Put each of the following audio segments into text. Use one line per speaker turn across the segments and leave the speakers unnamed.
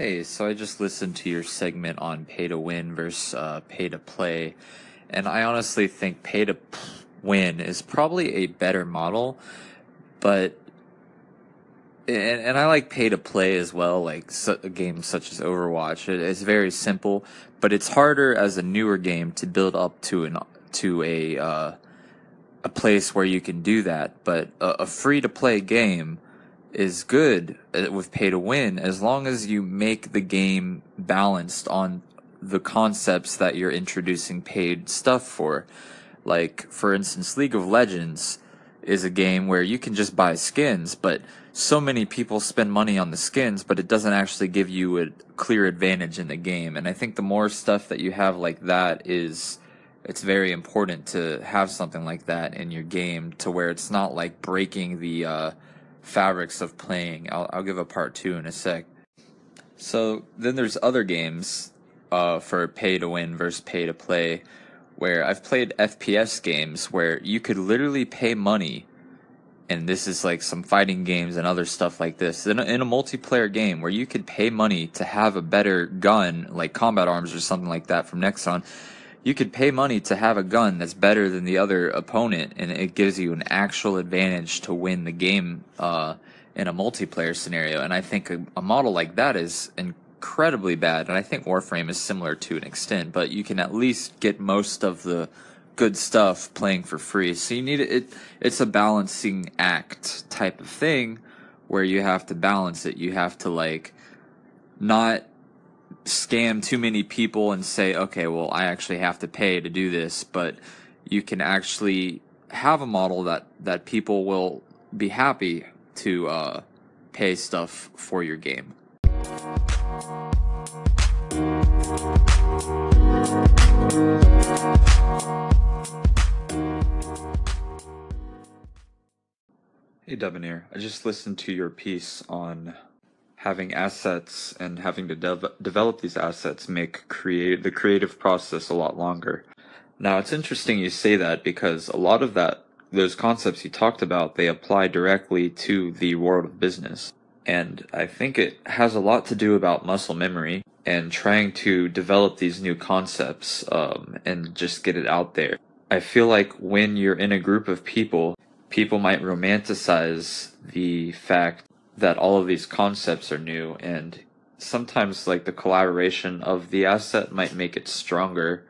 Hey, so I just listened to your segment on pay to win versus uh, pay to play, and I honestly think pay to win is probably a better model, but and, and I like pay to play as well, like su- games such as Overwatch. It, it's very simple, but it's harder as a newer game to build up to an to a uh, a place where you can do that. But a, a free to play game is good uh, with pay to win as long as you make the game balanced on the concepts that you're introducing paid stuff for. Like, for instance, League of Legends is a game where you can just buy skins, but so many people spend money on the skins, but it doesn't actually give you a clear advantage in the game. And I think the more stuff that you have like that is, it's very important to have something like that in your game to where it's not like breaking the, uh, fabrics of playing. I'll, I'll give a part two in a sec. So then there's other games uh, for pay to win versus pay to play, where I've played FPS games where you could literally pay money, and this is like some fighting games and other stuff like this in a, in a multiplayer game where you could pay money to have a better gun, like combat arms or something like that from Nexon you could pay money to have a gun that's better than the other opponent, and it gives you an actual advantage to win the game uh, in a multiplayer scenario. And I think a, a, model like that is incredibly bad. And I think Warframe is similar to an extent, but you can at least get most of the good stuff playing for free. So you need it. It's a balancing act type of thing where you have to balance it. You have to like not scam too many people and say, okay, well, I actually have to pay to do this, but you can actually have a model that, that people will be happy to uh, pay stuff for your game. Hey Debonair, I just listened to your piece on having assets and having to dev- develop these assets make create the creative process a lot longer. Now it's interesting you say that because a lot of that those concepts you talked about they apply directly to the world of business. And I think it has a lot to do about muscle memory and trying to develop these new concepts um, and just get it out there. I feel like when you're in a group of people, people might romanticize the fact that all of these concepts are new and sometimes like the collaboration of the asset might make it stronger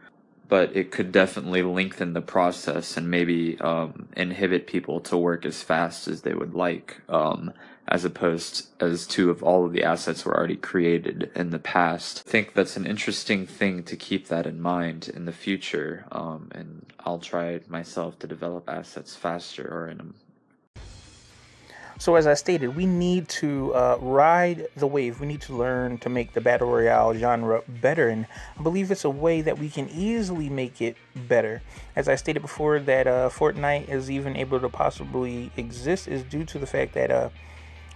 but it could definitely lengthen the process and maybe um, inhibit people to work as fast as they would like um, as opposed as to if all of the assets were already created in the past. I think that's an interesting thing to keep that in mind in the future, um, and I'll try myself to develop assets faster or in a
so, as I stated, we need to uh, ride the wave. We need to learn to make the battle royale genre better, and I believe it's a way that we can easily make it better. As I stated before, that uh, Fortnite is even able to possibly exist is due to the fact that uh,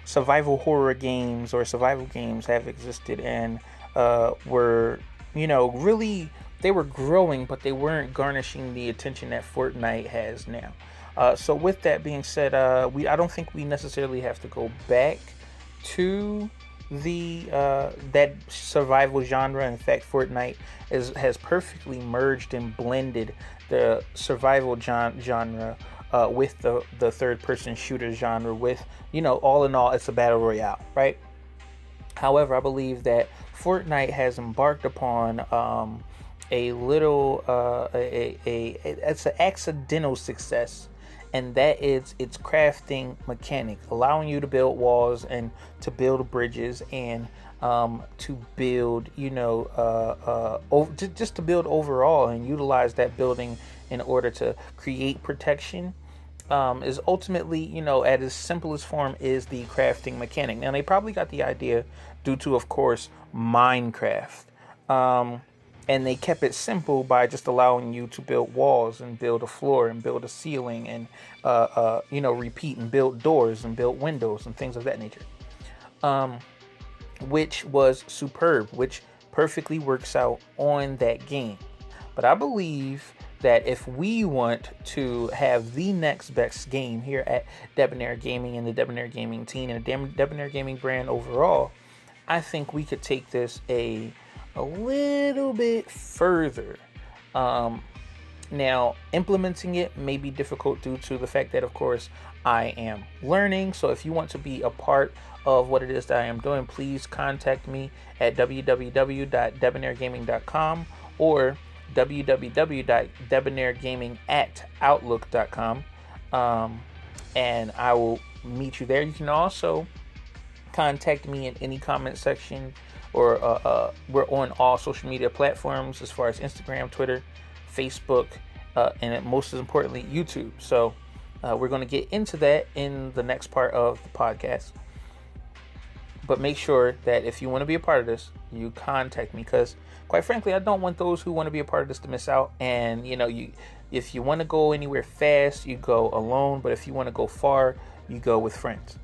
survival horror games or survival games have existed and uh, were, you know, really they were growing, but they weren't garnishing the attention that Fortnite has now. Uh, so with that being said, uh, we I don't think we necessarily have to go back to the uh, that survival genre. In fact, Fortnite is has perfectly merged and blended the survival genre uh, with the the third person shooter genre. With you know, all in all, it's a battle royale, right? However, I believe that Fortnite has embarked upon um, a little uh, a, a, a it's an accidental success and that is its crafting mechanic, allowing you to build walls and to build bridges and um, to build, you know, uh, uh, over, just to build overall and utilize that building in order to create protection. Um, is ultimately, you know, at its simplest form is the crafting mechanic. Now, they probably got the idea due to, of course, Minecraft. Um, and they kept it simple by just allowing you to build walls and build a floor and build a ceiling and uh, uh, you know repeat and build doors and build windows and things of that nature. Um, which was superb which perfectly works out on that game. But i believe that if we want to have the next best game here at debonair gaming and the debonair gaming team and the debonair gaming brand overall I think we could take this a a little bit further. Um, now, implementing it may be difficult due to the fact that, of course, I am learning. So, if you want to be a part of what it is that I am doing, please contact me at www.debonairgaming.com or www.debonairgaming@outlook.com, um, and I will meet you there. You can also contact me in any comment section, or uh, uh, we're on all social media platforms as far as Instagram, Twitter, Facebook, uh, and most importantly, YouTube. So uh, we're going to get into that in the next part of the podcast. But make sure that if you want to be a part of this, you contact me because, quite frankly, I don't want those who want to be a part of this to miss out. And you know, you if you want to go anywhere fast, you go alone. But if you want to go far, you go with friends.